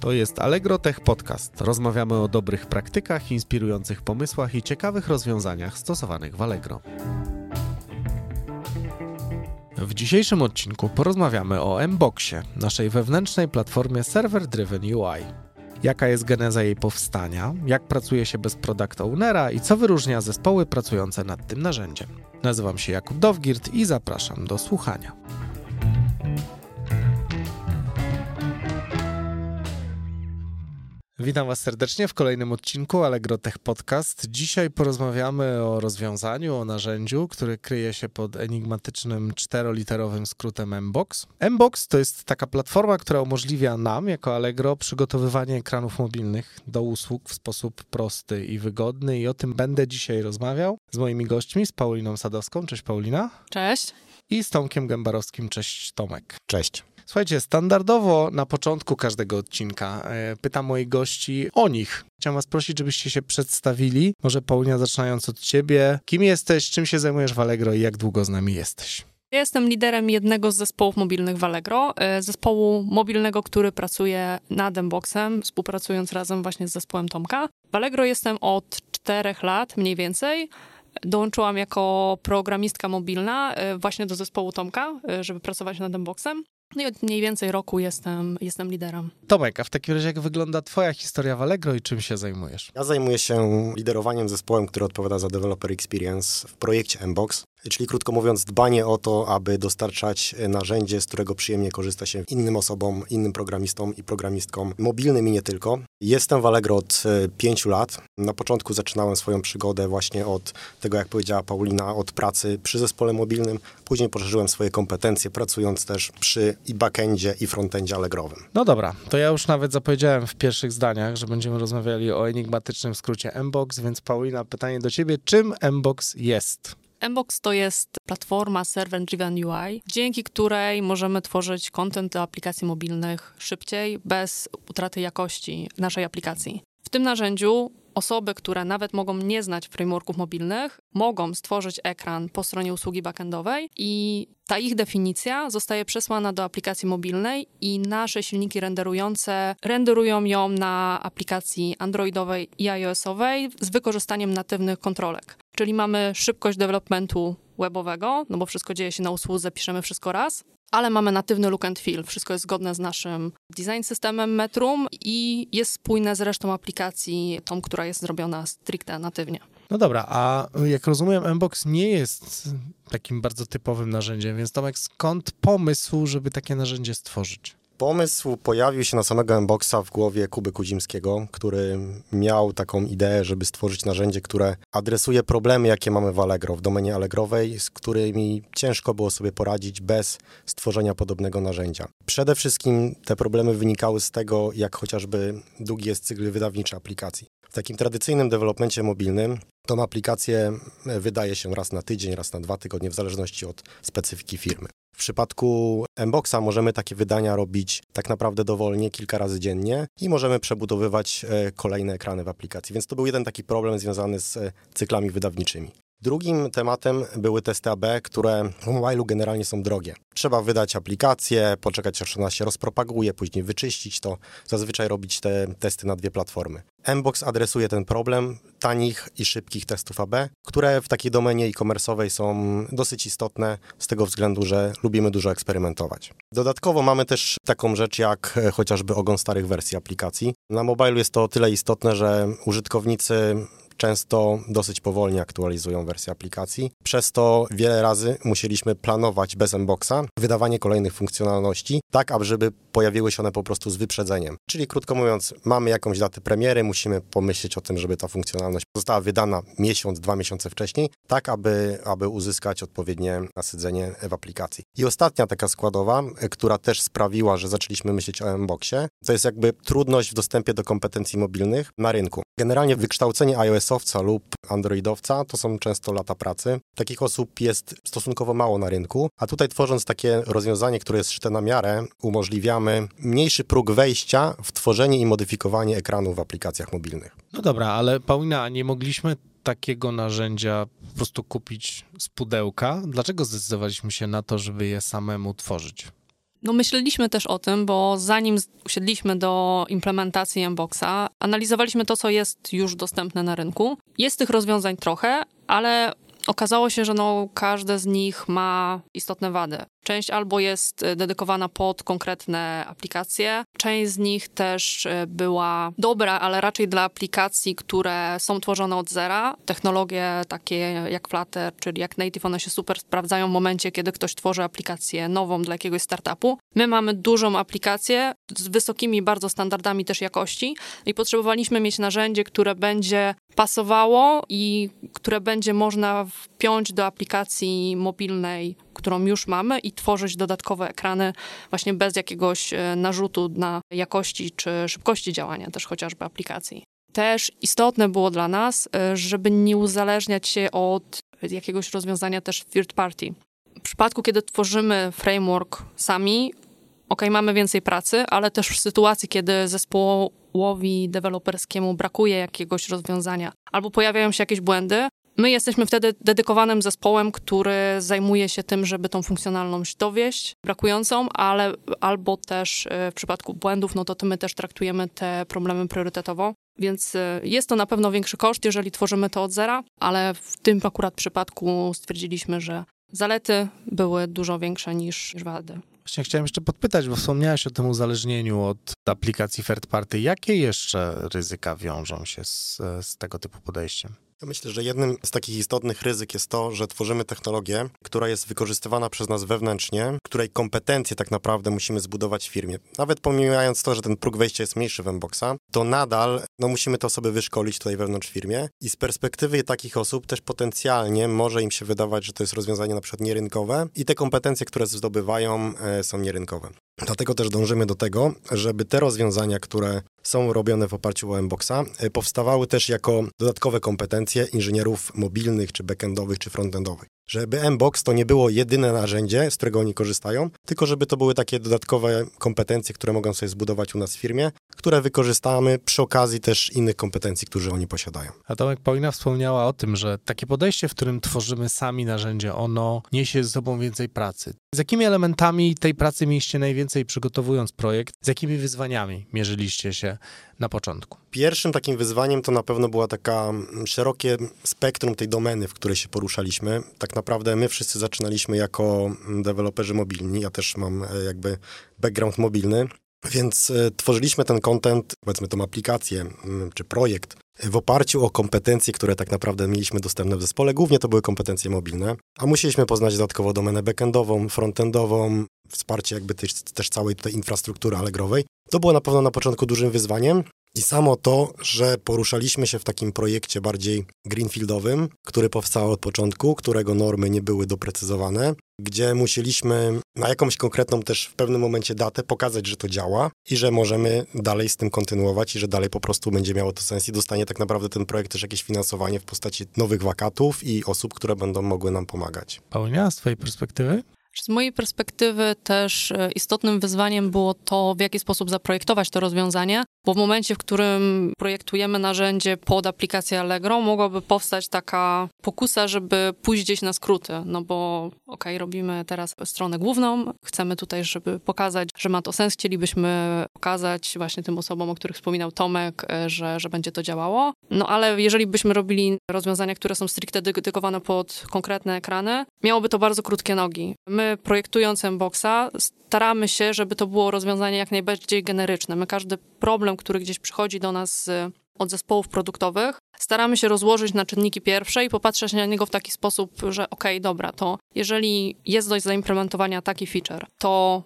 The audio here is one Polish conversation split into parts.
To jest Allegro Tech Podcast. Rozmawiamy o dobrych praktykach, inspirujących pomysłach i ciekawych rozwiązaniach stosowanych w Allegro. W dzisiejszym odcinku porozmawiamy o Mboxie, naszej wewnętrznej platformie Server Driven UI. Jaka jest geneza jej powstania, jak pracuje się bez product ownera i co wyróżnia zespoły pracujące nad tym narzędziem. Nazywam się Jakub Dowgirt i zapraszam do słuchania. Witam Was serdecznie w kolejnym odcinku Allegro Tech Podcast. Dzisiaj porozmawiamy o rozwiązaniu, o narzędziu, które kryje się pod enigmatycznym czteroliterowym skrótem Mbox. Mbox to jest taka platforma, która umożliwia nam, jako Allegro, przygotowywanie ekranów mobilnych do usług w sposób prosty i wygodny i o tym będę dzisiaj rozmawiał z moimi gośćmi, z Pauliną Sadowską. Cześć Paulina. Cześć. I z Tomkiem Gębarowskim. Cześć Tomek. Cześć. Słuchajcie, standardowo na początku każdego odcinka e, pytam moich gości o nich. Chciałem was prosić, żebyście się przedstawili. Może Paulina, zaczynając od ciebie. Kim jesteś, czym się zajmujesz w Allegro i jak długo z nami jesteś? Ja jestem liderem jednego z zespołów mobilnych w Allegro, e, zespołu mobilnego, który pracuje nad Mboxem, współpracując razem właśnie z zespołem Tomka. W Allegro jestem od czterech lat mniej więcej. Dołączyłam jako programistka mobilna e, właśnie do zespołu Tomka, żeby pracować nad Mboxem. No i od mniej więcej roku jestem, jestem liderem. Tomek, a w takim razie jak wygląda twoja historia w Allegro i czym się zajmujesz? Ja zajmuję się liderowaniem zespołem, który odpowiada za Developer Experience w projekcie Mbox. Czyli krótko mówiąc, dbanie o to, aby dostarczać narzędzie, z którego przyjemnie korzysta się innym osobom, innym programistom i programistkom mobilnym i nie tylko. Jestem w Allegro od e, pięciu lat. Na początku zaczynałem swoją przygodę właśnie od tego, jak powiedziała Paulina, od pracy przy zespole mobilnym. Później poszerzyłem swoje kompetencje, pracując też przy i backendzie, i frontendzie Allegrowym. No dobra, to ja już nawet zapowiedziałem w pierwszych zdaniach, że będziemy rozmawiali o enigmatycznym skrócie Mbox, więc Paulina, pytanie do ciebie, czym Mbox jest? Mbox to jest platforma Server Driven UI, dzięki której możemy tworzyć content do aplikacji mobilnych szybciej, bez utraty jakości naszej aplikacji. W tym narzędziu osoby, które nawet mogą nie znać frameworków mobilnych, mogą stworzyć ekran po stronie usługi backendowej i ta ich definicja zostaje przesłana do aplikacji mobilnej i nasze silniki renderujące renderują ją na aplikacji androidowej i iOSowej z wykorzystaniem natywnych kontrolek. Czyli mamy szybkość developmentu webowego, no bo wszystko dzieje się na usłudze, piszemy wszystko raz, ale mamy natywny look and feel. Wszystko jest zgodne z naszym design systemem Metrum i jest spójne z resztą aplikacji, tą, która jest zrobiona stricte natywnie. No dobra, a jak rozumiem, Mbox nie jest takim bardzo typowym narzędziem, więc Tomek, skąd pomysł, żeby takie narzędzie stworzyć? Pomysł pojawił się na samego Mboxa w głowie Kuby Kudzimskiego, który miał taką ideę, żeby stworzyć narzędzie, które adresuje problemy, jakie mamy w Allegro, w domenie Allegrowej, z którymi ciężko było sobie poradzić bez stworzenia podobnego narzędzia. Przede wszystkim te problemy wynikały z tego, jak chociażby długi jest cykl wydawniczy aplikacji. W takim tradycyjnym dewelopmencie mobilnym tą aplikację wydaje się raz na tydzień, raz na dwa tygodnie, w zależności od specyfiki firmy. W przypadku Mboxa możemy takie wydania robić tak naprawdę dowolnie, kilka razy dziennie i możemy przebudowywać e, kolejne ekrany w aplikacji. Więc to był jeden taki problem związany z e, cyklami wydawniczymi. Drugim tematem były testy AB, które w mobilu generalnie są drogie. Trzeba wydać aplikację, poczekać aż ona się rozpropaguje, później wyczyścić to. Zazwyczaj robić te testy na dwie platformy. Mbox adresuje ten problem tanich i szybkich testów AB, które w takiej domenie e-commerce'owej są dosyć istotne z tego względu, że lubimy dużo eksperymentować. Dodatkowo mamy też taką rzecz jak e, chociażby ogon starych wersji aplikacji. Na mobilu jest to o tyle istotne, że użytkownicy często dosyć powolnie aktualizują wersję aplikacji. Przez to wiele razy musieliśmy planować bez Mboxa wydawanie kolejnych funkcjonalności, tak aby pojawiły się one po prostu z wyprzedzeniem. Czyli krótko mówiąc, mamy jakąś datę premiery, musimy pomyśleć o tym, żeby ta funkcjonalność została wydana miesiąc, dwa miesiące wcześniej, tak aby, aby uzyskać odpowiednie nasadzenie w aplikacji. I ostatnia taka składowa, która też sprawiła, że zaczęliśmy myśleć o Mboxie, to jest jakby trudność w dostępie do kompetencji mobilnych na rynku. Generalnie wykształcenie iOS-owca lub Androidowca to są często lata pracy. Takich osób jest stosunkowo mało na rynku, a tutaj tworząc takie rozwiązanie, które jest szyte na miarę, umożliwiamy mniejszy próg wejścia w tworzenie i modyfikowanie ekranów w aplikacjach mobilnych. No dobra, ale Paulina, nie mogliśmy takiego narzędzia po prostu kupić z pudełka? Dlaczego zdecydowaliśmy się na to, żeby je samemu tworzyć? No myśleliśmy też o tym, bo zanim usiedliśmy do implementacji Mboxa, analizowaliśmy to, co jest już dostępne na rynku. Jest tych rozwiązań trochę, ale okazało się, że no, każde z nich ma istotne wady. Część albo jest e, dedykowana pod konkretne aplikacje, część z nich też e, była dobra, ale raczej dla aplikacji, które są tworzone od zera. Technologie takie jak Flutter, czyli jak Native, one się super sprawdzają w momencie, kiedy ktoś tworzy aplikację nową dla jakiegoś startupu. My mamy dużą aplikację z wysokimi bardzo standardami też jakości i potrzebowaliśmy mieć narzędzie, które będzie pasowało i które będzie można wpiąć do aplikacji mobilnej, którą już mamy i tworzyć dodatkowe ekrany właśnie bez jakiegoś e, narzutu na jakości czy szybkości działania też chociażby aplikacji. Też istotne było dla nas, e, żeby nie uzależniać się od jakiegoś rozwiązania też third party. W przypadku, kiedy tworzymy framework sami, ok, mamy więcej pracy, ale też w sytuacji, kiedy zespołowi deweloperskiemu brakuje jakiegoś rozwiązania albo pojawiają się jakieś błędy, My jesteśmy wtedy dedykowanym zespołem, który zajmuje się tym, żeby tą funkcjonalność dowieść brakującą, ale albo też e, w przypadku błędów, no to my też traktujemy te problemy priorytetowo. Więc e, jest to na pewno większy koszt, jeżeli tworzymy to od zera, ale w tym akurat przypadku stwierdziliśmy, że zalety były dużo większe niż, wady. Właśnie chciałem jeszcze podpytać, bo wspomniałeś o tym uzależnieniu od aplikacji third party. Jakie jeszcze ryzyka wiążą się z, z tego typu podejściem? Myślę, że jednym z takich istotnych ryzyk jest to, że tworzymy technologię, która jest wykorzystywana przez nas wewnętrznie, której kompetencje tak naprawdę musimy zbudować w firmie. Nawet pomijając to, że ten próg wejścia jest mniejszy w Mboxa, to nadal no, musimy te osoby wyszkolić tutaj wewnątrz firmie i z perspektywy takich osób też potencjalnie może im się wydawać, że to jest rozwiązanie na przykład nierynkowe i te kompetencje, które zdobywają e, są nierynkowe. Dlatego też dążymy do tego, żeby te rozwiązania, które są robione w oparciu o Mboxa, e, powstawały też jako dodatkowe kompetencje inżynierów mobilnych, czy backendowych, czy frontendowych żeby Mbox to nie było jedyne narzędzie, z którego oni korzystają, tylko żeby to były takie dodatkowe kompetencje, które mogą sobie zbudować u nas w firmie, które wykorzystamy przy okazji też innych kompetencji, które oni posiadają. A Tomek Paulina wspomniała o tym, że takie podejście, w którym tworzymy sami narzędzie, ono niesie ze sobą więcej pracy. Z jakimi elementami tej pracy mieliście najwięcej przygotowując projekt? Z jakimi wyzwaniami mierzyliście się na początku? Pierwszym takim wyzwaniem to na pewno była taka mm, szerokie spektrum tej domeny, w której się poruszaliśmy. Tak naprawdę my wszyscy zaczynaliśmy jako mm, deweloperzy mobilni. Ja też mam e, jakby background mobilny. Więc e, tworzyliśmy ten content, powiedzmy tą aplikację mm, czy projekt w oparciu o kompetencje, które tak naprawdę mieliśmy dostępne w zespole. Głównie to były kompetencje mobilne, a musieliśmy poznać dodatkowo domenę backendową, frontendową, wsparcie jakby też, też całej tej infrastruktury Allegrowej. To było na pewno na początku dużym wyzwaniem, i samo to, że poruszaliśmy się w takim projekcie bardziej greenfieldowym, który powstał od początku, którego normy nie były doprecyzowane, gdzie musieliśmy na jakąś konkretną też w pewnym momencie datę pokazać, że to działa i że możemy dalej z tym kontynuować i że dalej po prostu będzie miało to sens i dostanie tak naprawdę ten projekt też jakieś finansowanie w postaci nowych wakatów i osób, które będą mogły nam pomagać. Paulina, z twojej perspektywy? Z mojej perspektywy też e, istotnym wyzwaniem było to, w jaki sposób zaprojektować to rozwiązanie, bo w momencie, w którym projektujemy narzędzie pod aplikację Allegro, mogłaby powstać taka pokusa, żeby pójść gdzieś na skróty, no bo okej, okay, robimy teraz stronę główną, chcemy tutaj, żeby pokazać, że ma to sens, chcielibyśmy pokazać właśnie tym osobom, o których wspominał Tomek, e, że, że będzie to działało, no ale jeżeli byśmy robili rozwiązania, które są stricte dedykowane pod konkretne ekrany, miałoby to bardzo krótkie nogi. My projektując Mboxa staramy się, żeby to było rozwiązanie jak najbardziej generyczne. My każdy problem, który gdzieś przychodzi do nas od zespołów produktowych, staramy się rozłożyć na czynniki pierwsze i popatrzeć na niego w taki sposób, że okej, okay, dobra, to jeżeli jest dość zaimplementowania taki feature, to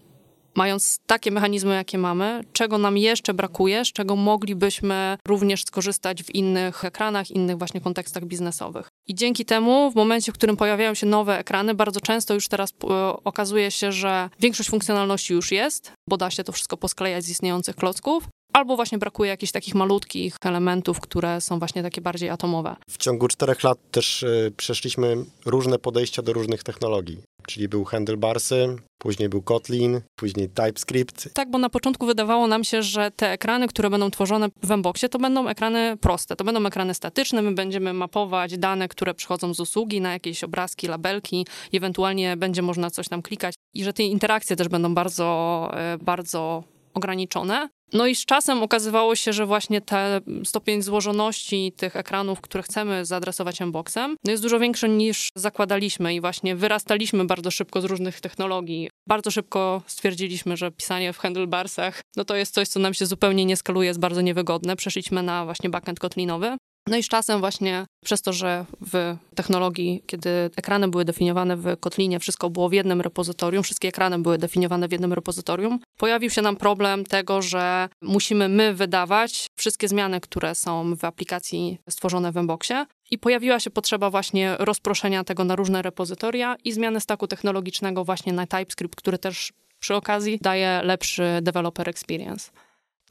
mając takie mechanizmy, jakie mamy, czego nam jeszcze brakuje, z czego moglibyśmy również skorzystać w innych ekranach, innych właśnie kontekstach biznesowych. I dzięki temu, w momencie, w którym pojawiają się nowe ekrany, bardzo często już teraz e, okazuje się, że większość funkcjonalności już jest, bo da się to wszystko posklejać z istniejących klocków, albo właśnie brakuje jakichś takich malutkich elementów, które są właśnie takie bardziej atomowe. W ciągu czterech lat też y, przeszliśmy różne podejścia do różnych technologii, czyli był handlebarsy, później był Kotlin, później TypeScript. Tak, bo na początku wydawało nam się, że te ekrany, które będą tworzone w Mboxie, to będą ekrany proste, to będą ekrany statyczne, my będziemy mapować dane, które przychodzą z usługi na jakieś obrazki, labelki, ewentualnie będzie można coś tam klikać i że te interakcje też będą bardzo, e, bardzo ograniczone. No i z czasem okazywało się, że właśnie ten stopień złożoności tych ekranów, które chcemy zaadresować Mboxem, no jest dużo większy niż zakładaliśmy i właśnie wyrastaliśmy bardzo szybko z różnych technologii. Bardzo szybko stwierdziliśmy, że pisanie w handlebarsach, no to jest coś, co nam się zupełnie nie skaluje, jest bardzo niewygodne. Przeszliśmy na właśnie backend kotlinowy. No i z czasem właśnie przez to, że w technologii, kiedy ekrany były definiowane w Kotlinie, wszystko było w jednym repozytorium, wszystkie ekrany były definiowane w jednym repozytorium, pojawił się nam problem tego, że musimy my wydawać wszystkie zmiany, które są w aplikacji stworzone w Mboxie i pojawiła się potrzeba właśnie rozproszenia tego na różne repozytoria i zmiany staku technologicznego właśnie na TypeScript, który też przy okazji daje lepszy developer experience.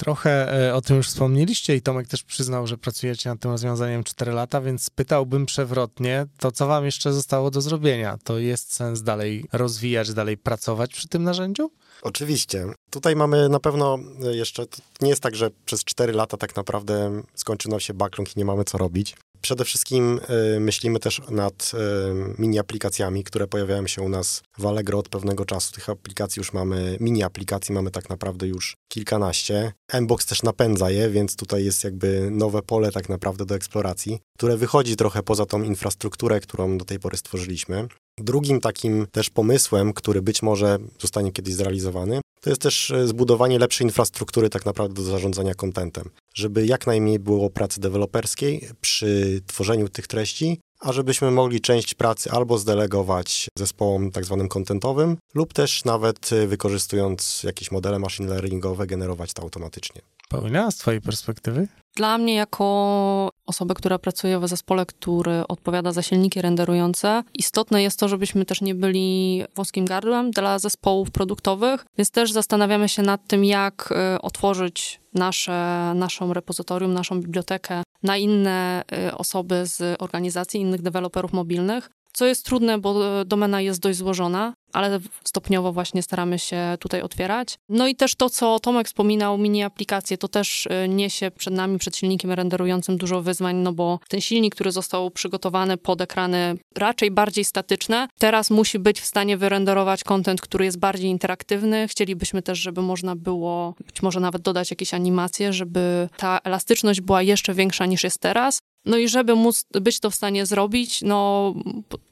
Trochę e, o tym już wspomnieliście i Tomek też przyznał, że pracujecie nad tym rozwiązaniem 4 lata, więc pytałbym przewrotnie, to co wam jeszcze zostało do zrobienia? To jest sens dalej rozwijać, dalej pracować przy tym narzędziu? Oczywiście. Tutaj mamy na pewno jeszcze, nie jest tak, że przez 4 lata tak naprawdę skończył nam się backlog i nie mamy co robić. Przede wszystkim y, myślimy też nad y, mini aplikacjami, które pojawiają się u nas w Allegro od pewnego czasu. Tych aplikacji już mamy, mini aplikacji mamy tak naprawdę już kilkanaście. Mbox też napędza je, więc tutaj jest jakby nowe pole tak naprawdę do eksploracji, które wychodzi trochę poza tą infrastrukturę, którą do tej pory stworzyliśmy. Drugim takim też pomysłem, który być może zostanie kiedyś zrealizowany, to jest też e, zbudowanie lepszej infrastruktury tak naprawdę do zarządzania kontentem, żeby jak najmniej było pracy deweloperskiej przy tworzeniu tych treści, a żebyśmy mogli część pracy albo zdelegować zespołom tak zwanym kontentowym, lub też nawet e, wykorzystując jakieś modele machine learningowe generować to automatycznie. Paulina, z twojej perspektywy? Dla mnie, jako osoby, która pracuje w zespole, który odpowiada za silniki renderujące, istotne jest to, żebyśmy też nie byli wąskim gardłem dla zespołów produktowych, więc też zastanawiamy się nad tym, jak y, otworzyć nasze, naszą repozytorium, naszą bibliotekę na inne y, osoby z organizacji, innych deweloperów mobilnych, co jest trudne, bo domena jest dość złożona, ale stopniowo właśnie staramy się tutaj otwierać. No i też to, co Tomek wspominał, mini aplikacje, to też y, niesie przed nami, przed silnikiem renderującym dużo wyzwań, no bo ten silnik, który został przygotowany pod ekrany raczej bardziej statyczne, teraz musi być w stanie wyrenderować kontent, który jest bardziej interaktywny. Chcielibyśmy też, żeby można było być może nawet dodać jakieś animacje, żeby ta elastyczność była jeszcze większa niż jest teraz. No i żeby móc być to w stanie zrobić, no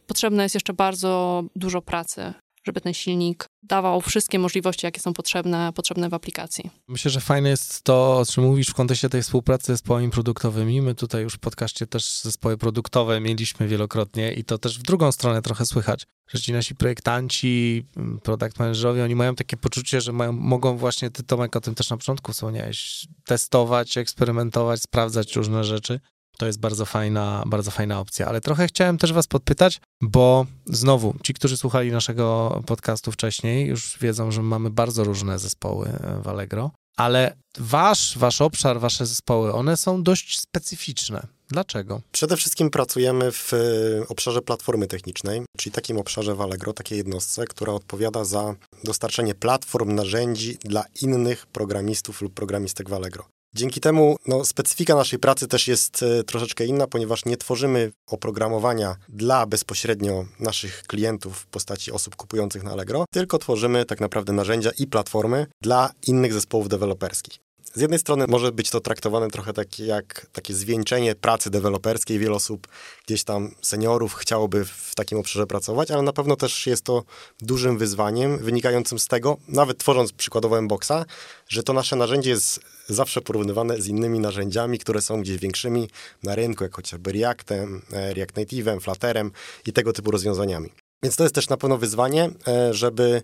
potrzebne jest jeszcze bardzo dużo pracy żeby ten silnik dawał wszystkie możliwości, jakie są potrzebne, potrzebne w aplikacji. Myślę, że fajne jest to, o czym mówisz w kontekście tej współpracy z zespołami produktowymi. My tutaj już w podcaście też zespoły produktowe mieliśmy wielokrotnie i to też w drugą stronę trochę słychać, że ci nasi projektanci, product managerowie, oni mają takie poczucie, że mają, mogą właśnie, ty Tomek o tym też na początku wspomniałeś, testować, eksperymentować, sprawdzać różne rzeczy to jest bardzo fajna, bardzo fajna opcja. Ale trochę chciałem też was podpytać, bo znowu, ci, którzy słuchali naszego podcastu wcześniej, już wiedzą, że mamy bardzo różne zespoły w Allegro, ale wasz, wasz obszar, wasze zespoły, one są dość specyficzne. Dlaczego? Przede wszystkim pracujemy w e, obszarze platformy technicznej, czyli takim obszarze w Allegro, takiej jednostce, która odpowiada za dostarczanie platform, narzędzi dla innych programistów lub programistek w Allegro. Dzięki temu no, specyfika naszej pracy też jest e, troszeczkę inna, ponieważ nie tworzymy oprogramowania dla bezpośrednio naszych klientów w postaci osób kupujących na Allegro, tylko tworzymy tak naprawdę narzędzia i platformy dla innych zespołów deweloperskich. Z jednej strony może być to traktowane trochę tak jak takie zwieńczenie pracy deweloperskiej. Wiele osób, gdzieś tam seniorów, chciałoby w takim obszarze pracować, ale na pewno też jest to dużym wyzwaniem wynikającym z tego, nawet tworząc przykładowo Mboxa, że to nasze narzędzie jest zawsze porównywane z innymi narzędziami, które są gdzieś większymi na rynku, jak chociażby Reactem, e, React Native'em, Flutterem i tego typu rozwiązaniami. Więc to jest też na pewno wyzwanie, e, żeby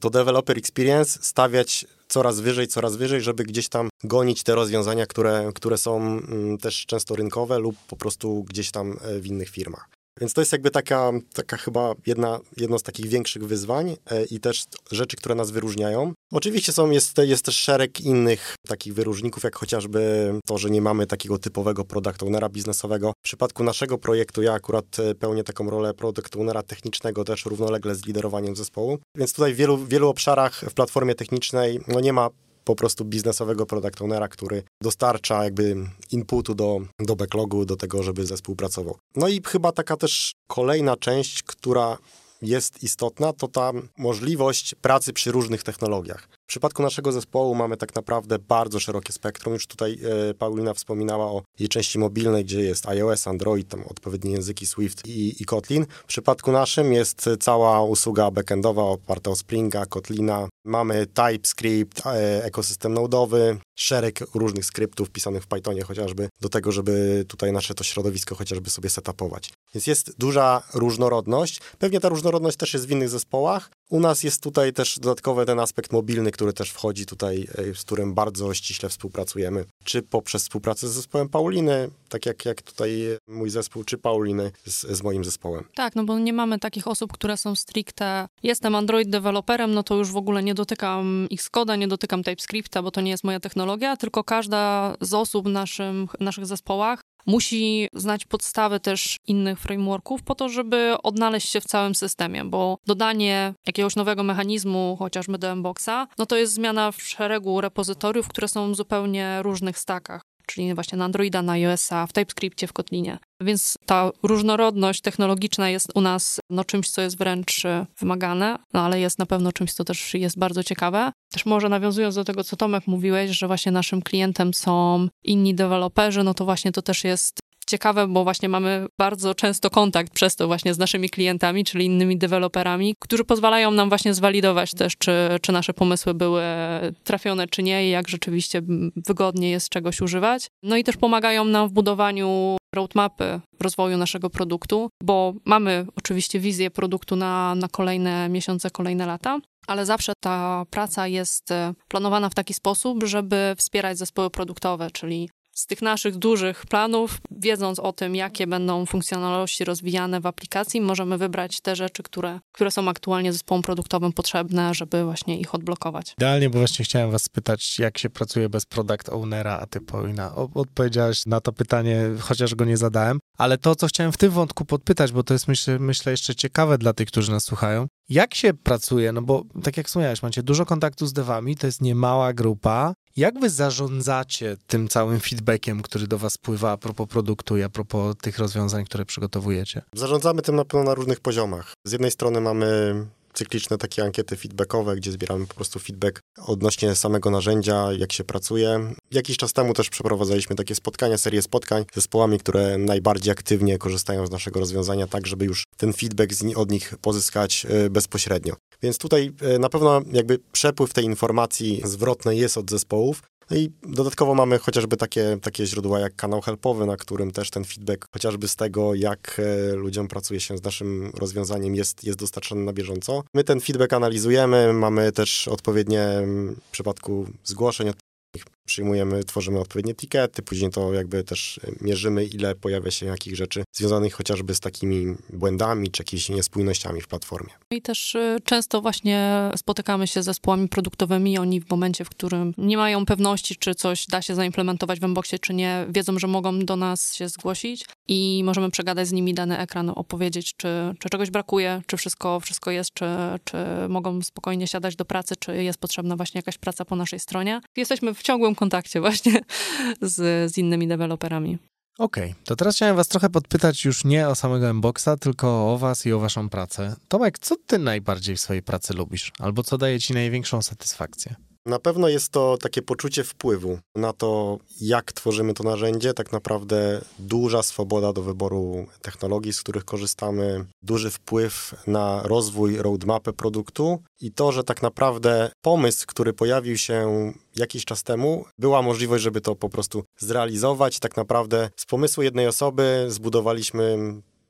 to developer experience stawiać coraz wyżej, coraz wyżej, żeby gdzieś tam gonić te rozwiązania, które, które są mm, też często rynkowe lub po prostu gdzieś tam w innych firmach. Więc to jest jakby taka, taka chyba jedna, jedno z takich większych wyzwań e, i też rzeczy, które nas wyróżniają. Oczywiście są, jest, jest też szereg innych takich wyróżników, jak chociażby to, że nie mamy takiego typowego product ownera biznesowego. W przypadku naszego projektu ja akurat e, pełnię taką rolę product ownera technicznego też równolegle z liderowaniem zespołu. Więc tutaj w wielu, wielu obszarach w platformie technicznej no nie ma po prostu biznesowego product ownera, który dostarcza jakby inputu do, do backlogu, do tego, żeby zespół pracował. No i chyba taka też kolejna część, która jest istotna, to ta możliwość pracy przy różnych technologiach. W przypadku naszego zespołu mamy tak naprawdę bardzo szerokie spektrum. Już tutaj e, Paulina wspominała o jej części mobilnej, gdzie jest iOS, Android, tam odpowiednie języki Swift i, i Kotlin. W przypadku naszym jest cała usługa backendowa oparta o Springa, Kotlina. Mamy TypeScript, e, ekosystem nodowy, szereg różnych skryptów pisanych w Pythonie chociażby do tego, żeby tutaj nasze to środowisko chociażby sobie setupować. Więc jest duża różnorodność. Pewnie ta różnorodność też jest w innych zespołach. U nas jest tutaj też dodatkowy ten aspekt mobilny, który też wchodzi tutaj, e, z którym bardzo ściśle współpracujemy. Czy poprzez współpracę z zespołem Pauliny, tak jak, jak tutaj mój zespół, czy Pauliny z, z moim zespołem. Tak, no bo nie mamy takich osób, które są stricte, jestem Android deweloperem, no to już w ogóle nie dotykam Xcode'a, nie dotykam TypeScripta, bo to nie jest moja technologia, tylko każda z osób w naszym, naszych zespołach musi znać podstawy też innych frameworków po to, żeby odnaleźć się w całym systemie, bo dodanie jakiegoś nowego mechanizmu, chociażby do Mboxa, no to jest zmiana w szeregu repozytoriów, które są w zupełnie różnych stakach czyli właśnie na Androida, na iOS-a, w TypeScriptie, w Kotlinie. Więc ta różnorodność technologiczna jest u nas no, czymś, co jest wręcz wymagane, no, ale jest na pewno czymś, co też jest bardzo ciekawe. Też może nawiązując do tego, co Tomek mówiłeś, że właśnie naszym klientem są inni deweloperzy, no to właśnie to też jest ciekawe, bo właśnie mamy bardzo często kontakt przez to właśnie z naszymi klientami, czyli innymi deweloperami, którzy pozwalają nam właśnie zwalidować też, czy, czy nasze pomysły były trafione, czy nie i jak rzeczywiście wygodnie jest czegoś używać. No i też pomagają nam w budowaniu roadmapy rozwoju naszego produktu, bo mamy oczywiście wizję produktu na, na kolejne miesiące, kolejne lata, ale zawsze ta praca jest planowana w taki sposób, żeby wspierać zespoły produktowe, czyli z tych naszych dużych planów, wiedząc o tym, jakie będą funkcjonalności rozwijane w aplikacji, możemy wybrać te rzeczy, które, które są aktualnie zespołom produktowym potrzebne, żeby właśnie ich odblokować. Idealnie, bo właśnie chciałem was spytać, jak się pracuje bez product ownera, a ty Paulina odpowiedziałaś na to pytanie, chociaż go nie zadałem, ale to, co chciałem w tym wątku podpytać, bo to jest myślę, myślę jeszcze ciekawe dla tych, którzy nas słuchają, jak się pracuje, no bo tak jak wspomniałeś, macie dużo kontaktu z devami, to jest niemała grupa, jak wy zarządzacie tym całym feedbackiem, który do was pływa a propos produktu i a propos tych rozwiązań, które przygotowujecie? Zarządzamy tym na pewno na różnych poziomach. Z jednej strony mamy cykliczne takie ankiety feedbackowe, gdzie zbieramy po prostu feedback odnośnie samego narzędzia, jak się pracuje. Jakiś czas temu też przeprowadzaliśmy takie spotkania, serię spotkań z zespołami, które najbardziej aktywnie korzystają z naszego rozwiązania, tak żeby już ten feedback od nich pozyskać e, bezpośrednio. Więc tutaj e, na pewno jakby przepływ tej informacji zwrotnej jest od zespołów, no i dodatkowo mamy chociażby takie, takie źródła jak kanał helpowy, na którym też ten feedback chociażby z tego, jak e, ludziom pracuje się z naszym rozwiązaniem jest, jest dostarczany na bieżąco. My ten feedback analizujemy, mamy też odpowiednie w przypadku zgłoszeń, przyjmujemy, tworzymy odpowiednie etykiety, później to jakby też mierzymy, ile pojawia się jakich rzeczy związanych chociażby z takimi błędami, czy jakimiś niespójnościami w platformie. I też y, często właśnie spotykamy się z zespołami produktowymi, oni w momencie, w którym nie mają pewności, czy coś da się zaimplementować w Mboxie, czy nie, wiedzą, że mogą do nas się zgłosić i możemy przegadać z nimi dany ekran, opowiedzieć, czy, czy czegoś brakuje, czy wszystko, wszystko jest, czy, czy mogą spokojnie siadać do pracy, czy jest potrzebna właśnie jakaś praca po naszej stronie. Jesteśmy w ciągłym kontakcie właśnie z, z innymi deweloperami. Okej, okay, to teraz chciałem was trochę podpytać już nie o samego Mboxa, tylko o was i o waszą pracę. Tomek, co ty najbardziej w swojej pracy lubisz? Albo co daje ci największą satysfakcję? Na pewno jest to takie poczucie wpływu na to, jak tworzymy to narzędzie. Tak naprawdę duża swoboda do wyboru technologii, z których korzystamy, duży wpływ na rozwój roadmapy produktu i to, że tak naprawdę pomysł, który pojawił się jakiś czas temu, była możliwość, żeby to po prostu zrealizować. Tak naprawdę z pomysłu jednej osoby zbudowaliśmy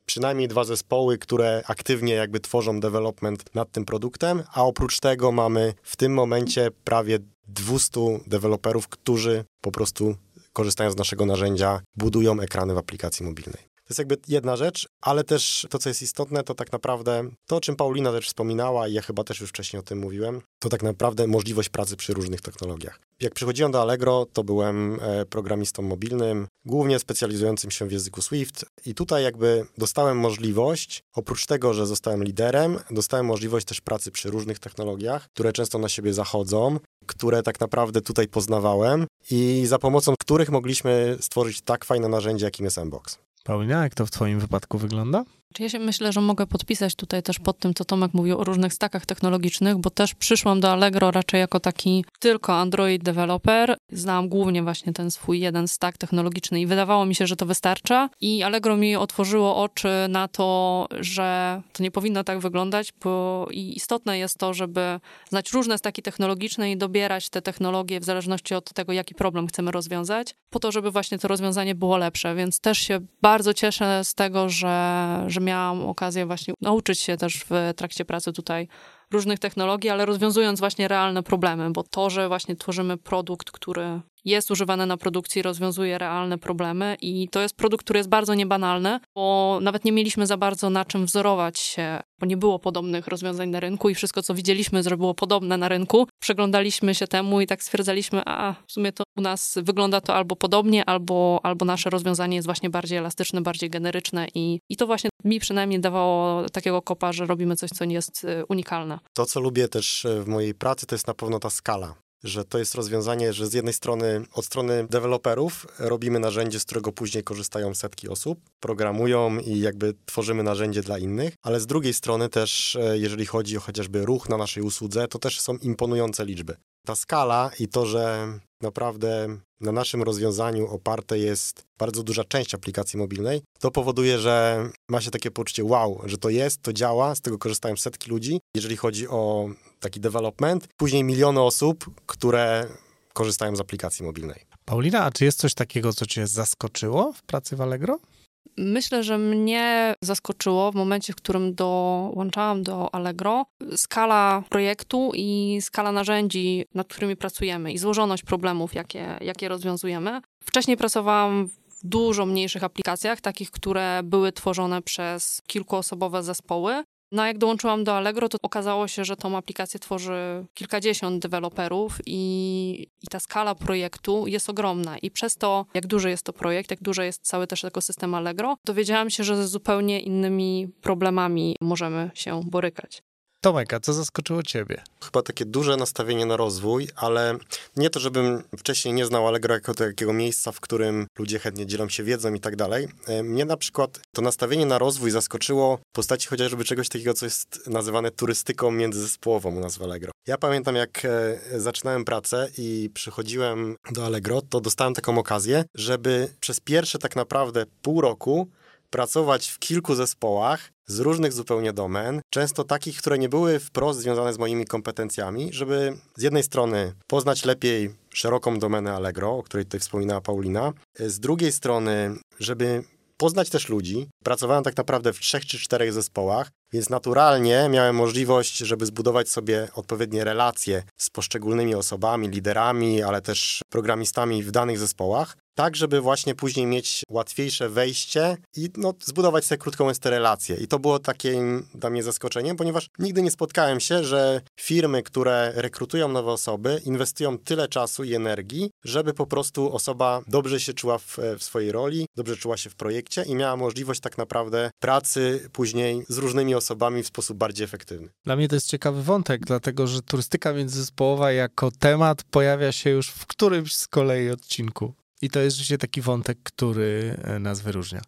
przynajmniej dwa zespoły, które aktywnie jakby tworzą development nad tym produktem, a oprócz tego mamy w tym momencie prawie 200 deweloperów, którzy po prostu korzystają z naszego narzędzia, budują ekrany w aplikacji mobilnej. To jest jakby jedna rzecz, ale też to, co jest istotne, to tak naprawdę to, o czym Paulina też wspominała i ja chyba też już wcześniej o tym mówiłem, to tak naprawdę możliwość pracy przy różnych technologiach. Jak przychodziłem do Allegro, to byłem e, programistą mobilnym, głównie specjalizującym się w języku Swift i tutaj jakby dostałem możliwość, oprócz tego, że zostałem liderem, dostałem możliwość też pracy przy różnych technologiach, które często na siebie zachodzą, które tak naprawdę tutaj poznawałem i za pomocą których mogliśmy stworzyć tak fajne narzędzie, jakim jest Mbox. Paulina, jak to w twoim wypadku wygląda? Ja się myślę, że mogę podpisać tutaj też pod tym, co Tomek mówił o różnych stakach technologicznych, bo też przyszłam do Allegro raczej jako taki tylko Android developer. Znałam głównie właśnie ten swój jeden stack technologiczny i wydawało mi się, że to wystarcza. I Allegro mi otworzyło oczy na to, że to nie powinno tak wyglądać, bo istotne jest to, żeby znać różne staki technologiczne i dobierać te technologie w zależności od tego, jaki problem chcemy rozwiązać, po to, żeby właśnie to rozwiązanie było lepsze. Więc też się bardzo cieszę z tego, że, że miałam okazję właśnie nauczyć się też w trakcie pracy tutaj różnych technologii, ale rozwiązując właśnie realne problemy, bo to, że właśnie tworzymy produkt, który jest używany na produkcji, rozwiązuje realne problemy i to jest produkt, który jest bardzo niebanalny, bo nawet nie mieliśmy za bardzo na czym wzorować się, bo nie było podobnych rozwiązań na rynku i wszystko, co widzieliśmy, było podobne na rynku, przeglądaliśmy się temu i tak stwierdzaliśmy, a w sumie to u nas wygląda to albo podobnie, albo, albo nasze rozwiązanie jest właśnie bardziej elastyczne, bardziej generyczne i, i to właśnie mi przynajmniej dawało takiego kopa, że robimy coś, co nie jest y, To, co lubię też e, w mojej pracy, to jest na pewno ta skala że to jest rozwiązanie, że z jednej strony, od strony deweloperów robimy narzędzie, z którego później korzystają setki osób, programują i jakby tworzymy narzędzie dla innych, ale z drugiej strony też, e, jeżeli chodzi o chociażby ruch na naszej usłudze, to też są imponujące liczby. Ta skala i to, że naprawdę na naszym rozwiązaniu oparte jest bardzo duża część aplikacji mobilnej, to powoduje, że ma się takie poczucie wow, że to jest, to działa, z tego korzystają setki ludzi. Jeżeli chodzi o taki development, później miliony osób, które korzystają z aplikacji mobilnej. Paulina, a czy jest coś takiego, co cię zaskoczyło w pracy w Allegro? Myślę, że mnie zaskoczyło w momencie, w którym dołączałam do Allegro skala projektu i skala narzędzi, nad którymi pracujemy i złożoność problemów, jakie, jakie rozwiązujemy. Wcześniej pracowałam w dużo mniejszych aplikacjach, takich, które były tworzone przez kilkuosobowe zespoły. No jak dołączyłam do Allegro, to okazało się, że tą aplikację tworzy kilkadziesiąt deweloperów i, i ta skala projektu jest ogromna. I przez to, jak duży jest to projekt, jak duży jest cały też ekosystem Allegro, dowiedziałam się, że ze zupełnie innymi problemami możemy się borykać. Tomek, a co zaskoczyło ciebie? Chyba takie duże nastawienie na rozwój, ale nie to, żebym wcześniej nie znał Allegro jako takiego miejsca, w którym ludzie chętnie dzielą się wiedzą i tak dalej. E, mnie na przykład to nastawienie na rozwój zaskoczyło w postaci chociażby czegoś takiego, co jest nazywane turystyką międzyzespołową u nas w Allegro. Ja pamiętam, jak e, zaczynałem pracę i przychodziłem do Allegro, to dostałem taką okazję, żeby przez pierwsze tak naprawdę pół roku pracować w kilku zespołach z różnych zupełnie domen, często takich, które nie były wprost związane z moimi kompetencjami, żeby z jednej strony poznać lepiej szeroką domenę Allegro, o której tutaj wspominała Paulina, z drugiej strony, żeby poznać też ludzi. Pracowałem tak naprawdę w trzech czy czterech zespołach, więc naturalnie miałem możliwość, żeby zbudować sobie odpowiednie relacje z poszczególnymi osobami, liderami, ale też programistami w danych zespołach tak, żeby właśnie później mieć łatwiejsze wejście i no, zbudować sobie krótką relację. I to było takie dla mnie zaskoczenie, ponieważ nigdy nie spotkałem się, że firmy, które rekrutują nowe osoby, inwestują tyle czasu i energii, żeby po prostu osoba dobrze się czuła w, w swojej roli, dobrze czuła się w projekcie i miała możliwość tak naprawdę pracy później z różnymi osobami w sposób bardziej efektywny. Dla mnie to jest ciekawy wątek, dlatego że turystyka międzyzespołowa jako temat pojawia się już w którymś z kolei odcinku. I to jest rzeczywiście taki wątek, który e, nas wyróżnia.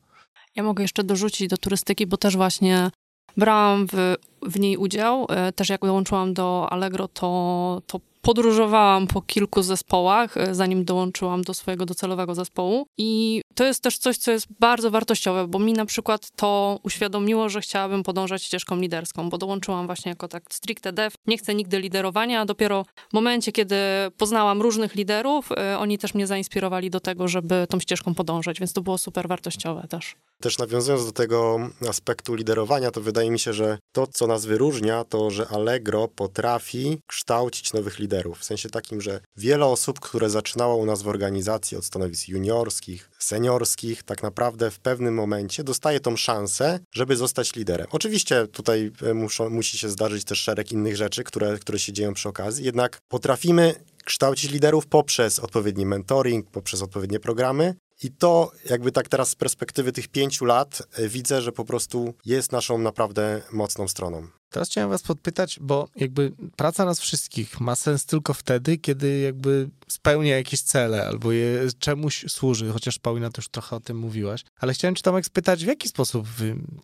Ja mogę jeszcze dorzucić do turystyki, bo też właśnie brałam w, w niej udział. E, też jak dołączyłam do Allegro, to, to podróżowałam po kilku zespołach, e, zanim dołączyłam do swojego docelowego zespołu. I to jest też coś, co jest bardzo wartościowe, bo mi na przykład to uświadomiło, że chciałabym podążać ścieżką liderską, bo dołączyłam właśnie jako tak stricte dev. Nie chcę nigdy liderowania, a dopiero w momencie, kiedy poznałam różnych liderów, y, oni też mnie zainspirowali do tego, żeby tą ścieżką podążać, więc to było super wartościowe też. Też nawiązując do tego aspektu liderowania, to wydaje mi się, że to, co nas wyróżnia, to, że Allegro potrafi kształcić nowych liderów. W sensie takim, że wiele osób, które zaczynało u nas w organizacji od stanowisk juniorskich, seniorskich, tak naprawdę w pewnym momencie dostaje tą szansę, żeby zostać liderem. Oczywiście tutaj e, muszą, musi się zdarzyć też szereg innych rzeczy, które, które się dzieją przy okazji, jednak potrafimy kształcić liderów poprzez odpowiedni mentoring, poprzez odpowiednie programy I to jakby tak teraz z perspektywy tych pięciu lat e, widzę, że po prostu jest naszą naprawdę mocną stroną. Teraz chciałem was podpytać, bo jakby praca nas wszystkich ma sens tylko wtedy, kiedy jakby spełnia jakieś cele albo je czemuś służy, chociaż Paulina też trochę o tym mówiłaś. Ale chciałem cię Tomek spytać, w jaki sposób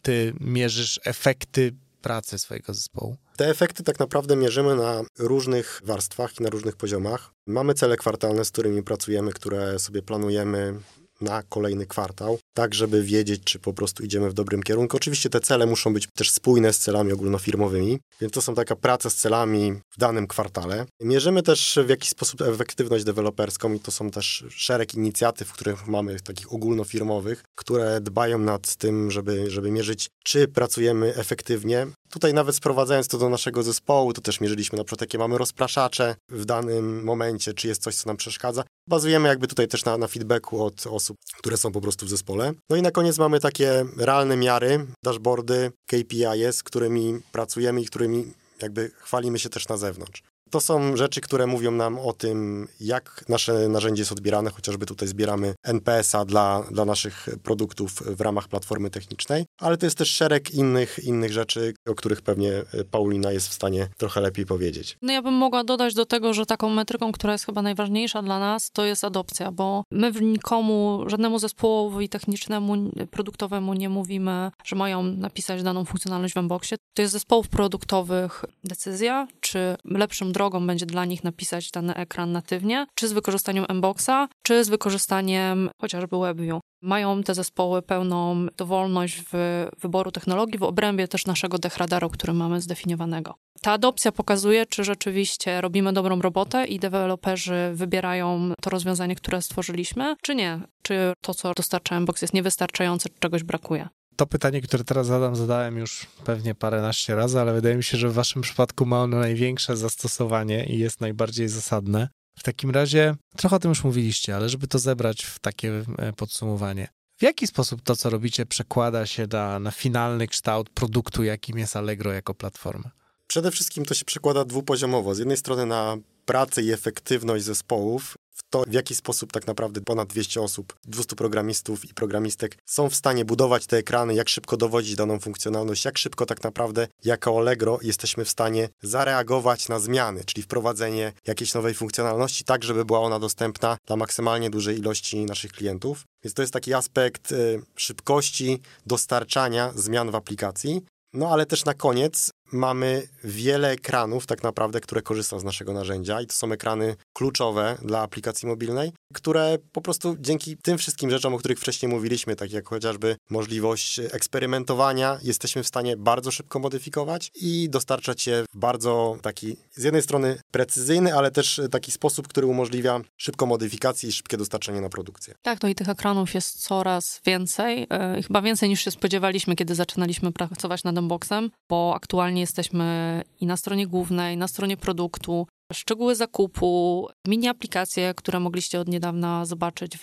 ty mierzysz efekty pracy swojego zespołu? Te efekty tak naprawdę mierzymy na różnych warstwach i na różnych poziomach. Mamy cele kwartalne, z którymi pracujemy, które sobie planujemy na kolejny kwartał, tak żeby wiedzieć, czy po prostu idziemy w dobrym kierunku. Oczywiście te cele muszą być też spójne z celami ogólnofirmowymi, więc to są taka praca z celami w danym kwartale. Mierzymy też w jakiś sposób efektywność deweloperską i to są też szereg inicjatyw, których mamy takich ogólnofirmowych, które dbają nad tym, żeby, żeby mierzyć, czy pracujemy efektywnie. Tutaj nawet sprowadzając to do naszego zespołu, to też mierzyliśmy na przykład, jakie mamy rozpraszacze w danym momencie, czy jest coś, co nam przeszkadza. Bazujemy jakby tutaj też na, na feedbacku od osób, które są po prostu w zespole. No i na koniec mamy takie realne miary, dashboardy, KPIs, którymi pracujemy i którymi jakby chwalimy się też na zewnątrz. To są rzeczy, które mówią nam o tym, jak nasze narzędzie jest odbierane, chociażby tutaj zbieramy NPS-a dla, dla naszych produktów w ramach platformy technicznej, ale to jest też szereg innych, innych rzeczy, o których pewnie Paulina jest w stanie trochę lepiej powiedzieć. No ja bym mogła dodać do tego, że taką metryką, która jest chyba najważniejsza dla nas, to jest adopcja, bo my nikomu, żadnemu zespołowi technicznemu, produktowemu nie mówimy, że mają napisać daną funkcjonalność w Mboxie. To jest zespołów produktowych decyzja, czy lepszym drogą będzie dla nich napisać dany ekran natywnie, czy z wykorzystaniem Mboxa, czy z wykorzystaniem chociażby WebView. Mają te zespoły pełną dowolność w wyboru technologii w obrębie też naszego dechradaru, który mamy zdefiniowanego. Ta adopcja pokazuje, czy rzeczywiście robimy dobrą robotę i deweloperzy wybierają to rozwiązanie, które stworzyliśmy, czy nie. Czy to, co dostarcza Mbox jest niewystarczające, czy czegoś brakuje to pytanie, które teraz zadam, zadałem już pewnie paręnaście razy, ale wydaje mi się, że w waszym przypadku ma ono największe zastosowanie i jest najbardziej zasadne. W takim razie, trochę o tym już mówiliście, ale żeby to zebrać w takie e, podsumowanie. W jaki sposób to, co robicie, przekłada się na, na finalny kształt produktu, jakim jest Allegro jako platforma? Przede wszystkim to się przekłada dwupoziomowo. Z jednej strony na pracę i efektywność zespołów, w to, w jaki sposób tak naprawdę ponad 200 osób, 200 programistów i programistek są w stanie budować te ekrany, jak szybko dowodzić daną funkcjonalność, jak szybko tak naprawdę jako Allegro jesteśmy w stanie zareagować na zmiany, czyli wprowadzenie jakiejś nowej funkcjonalności, tak żeby była ona dostępna dla maksymalnie dużej ilości naszych klientów. Więc to jest taki aspekt y, szybkości dostarczania zmian w aplikacji. No ale też na koniec mamy wiele ekranów tak naprawdę, które korzystają z naszego narzędzia i to są ekrany kluczowe dla aplikacji mobilnej, które po prostu dzięki tym wszystkim rzeczom, o których wcześniej mówiliśmy, tak jak chociażby możliwość eksperymentowania, jesteśmy w stanie bardzo szybko modyfikować i dostarczać je w bardzo taki, z jednej strony precyzyjny, ale też taki sposób, który umożliwia szybką modyfikację i szybkie dostarczenie na produkcję. Tak, no i tych ekranów jest coraz więcej, yy, chyba więcej niż się spodziewaliśmy, kiedy zaczynaliśmy pracować nad unboxem, bo aktualnie jesteśmy i na stronie głównej, na stronie produktu, szczegóły zakupu, mini aplikacje, które mogliście od niedawna zobaczyć w,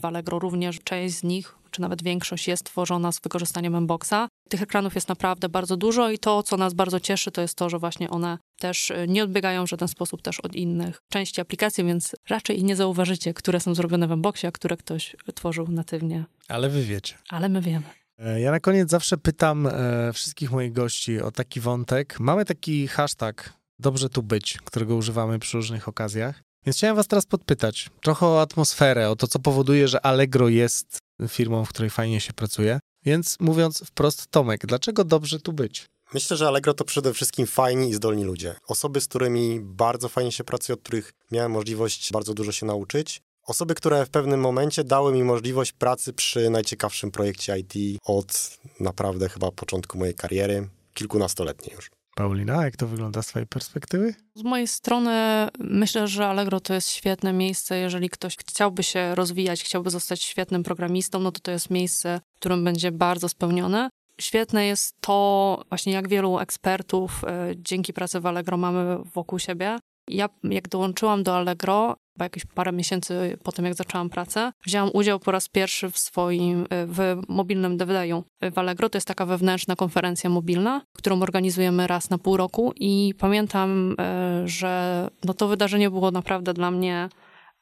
w Allegro. Również część z nich, czy nawet większość jest tworzona z wykorzystaniem Mboxa. Tych ekranów jest naprawdę bardzo dużo i to, co nas bardzo cieszy, to jest to, że właśnie one też nie odbiegają w żaden sposób też od innych części aplikacji, więc raczej nie zauważycie, które są zrobione w Mboxie, a które ktoś tworzył natywnie. Ale wy wiecie. Ale my wiemy. E, ja na koniec zawsze pytam e, wszystkich moich gości o taki wątek. Mamy taki hashtag dobrze tu być, którego używamy przy różnych okazjach. Więc chciałem was teraz podpytać trochę o atmosferę, o to, co powoduje, że Allegro jest firmą, w której fajnie się pracuje. Więc mówiąc wprost, Tomek, dlaczego dobrze tu być? Myślę, że Allegro to przede wszystkim fajni i zdolni ludzie. Osoby, z którymi bardzo fajnie się pracuje, od których miałem możliwość bardzo dużo się nauczyć. Osoby, które w pewnym momencie dały mi możliwość pracy przy najciekawszym projekcie IT od naprawdę chyba początku mojej kariery, kilkunastoletniej już. Paulina, jak to wygląda z Twojej perspektywy? Z mojej strony myślę, że Allegro to jest świetne miejsce. Jeżeli ktoś chciałby się rozwijać, chciałby zostać świetnym programistą, no to to jest miejsce, w którym będzie bardzo spełnione. Świetne jest to, właśnie jak wielu ekspertów y, dzięki pracy w Allegro mamy wokół siebie. Ja, jak dołączyłam do Allegro, chyba jakieś parę miesięcy po tym, jak zaczęłam pracę, wzięłam udział po raz pierwszy w swoim, e, w mobilnym DevDayu w Allegro. To jest taka wewnętrzna konferencja mobilna, którą organizujemy raz na pół roku i pamiętam, e, że no to wydarzenie było naprawdę dla mnie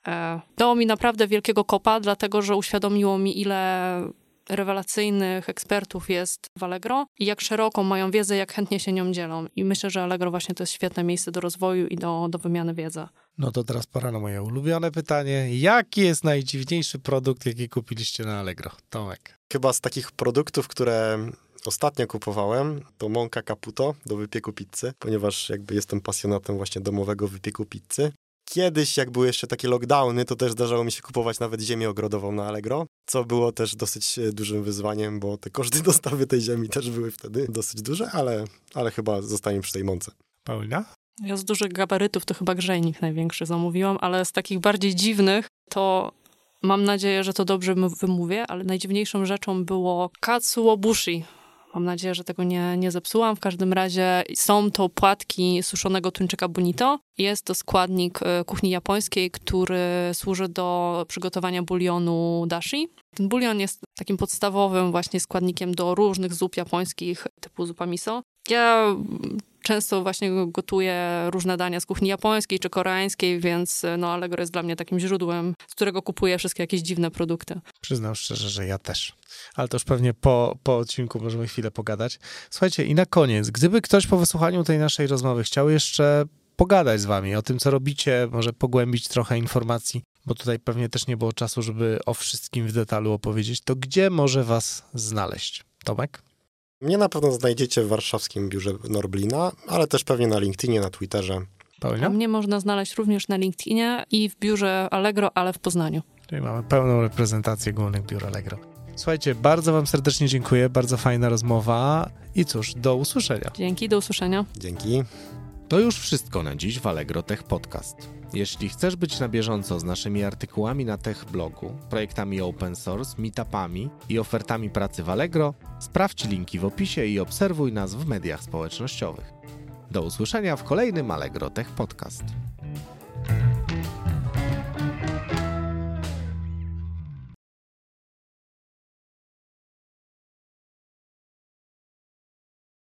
E, dało mi naprawdę wielkiego kopa, dlatego że uświadomiło mi, ile rewelacyjnych ekspertów jest w Allegro i jak szeroką mają wiedzę, jak chętnie się nią dzielą. I myślę, że Allegro właśnie to jest świetne miejsce do rozwoju i do, do wymiany wiedzy. No to teraz pora na moje ulubione pytanie. Jaki jest najdziwniejszy produkt, jaki kupiliście na Allegro? Tomek. Chyba z takich produktów, które ostatnio kupowałem, to mąka Caputo do wypieku pizzy, ponieważ jakby jestem pasjonatem właśnie domowego wypieku pizzy. Kiedyś, jak były jeszcze takie lockdowny, to też zdarzało mi się kupować nawet ziemię ogrodową na Allegro, co było też dosyć e, dużym wyzwaniem, bo te koszty dostawy tej ziemi też były wtedy dosyć duże, ale, ale chyba zostaniemy przy tej mące. Paulina? Ja z dużych gabarytów to chyba grzejnik największy zamówiłam, ale z takich bardziej dziwnych to mam nadzieję, że to dobrze wymówię, ale najdziwniejszą rzeczą było katsuobushi Mam nadzieję, że tego nie, nie zepsułam. W każdym razie są to płatki suszonego tuńczyka bonito. Jest to składnik e, kuchni japońskiej, który służy do przygotowania bulionu dashi. Ten bulion jest takim podstawowym właśnie składnikiem do różnych zup japońskich typu zupa miso. Ja często właśnie gotuję różne dania z kuchni japońskiej czy koreańskiej, więc no Allegro jest dla mnie takim źródłem, z którego kupuję wszystkie jakieś dziwne produkty. Przyznam szczerze, że ja też. Ale to już pewnie po, po odcinku możemy chwilę pogadać. Słuchajcie, i na koniec, gdyby ktoś po wysłuchaniu tej naszej rozmowy chciał jeszcze pogadać z wami o tym, co robicie, może pogłębić trochę informacji, bo tutaj pewnie też nie było czasu, żeby o wszystkim w detalu opowiedzieć, to gdzie może was znaleźć? Tomek? Mnie na pewno znajdziecie w warszawskim biurze Norblina, ale też pewnie na LinkedInie, na Twitterze. A mnie można znaleźć również na LinkedInie i w biurze Allegro, ale w Poznaniu. Czyli mamy pełną reprezentację głównych biur Allegro. Słuchajcie, bardzo wam serdecznie dziękuję, bardzo fajna rozmowa i cóż, do usłyszenia. Dzięki, do usłyszenia. Dzięki. To już wszystko na dziś w Allegro Tech Podcast. Jeśli chcesz być na bieżąco z naszymi artykułami na Tech Blogu, projektami open source, meetupami i ofertami pracy w Allegro, sprawdź linki w opisie i obserwuj nas w mediach społecznościowych. Do usłyszenia w kolejnym Allegro Tech Podcast.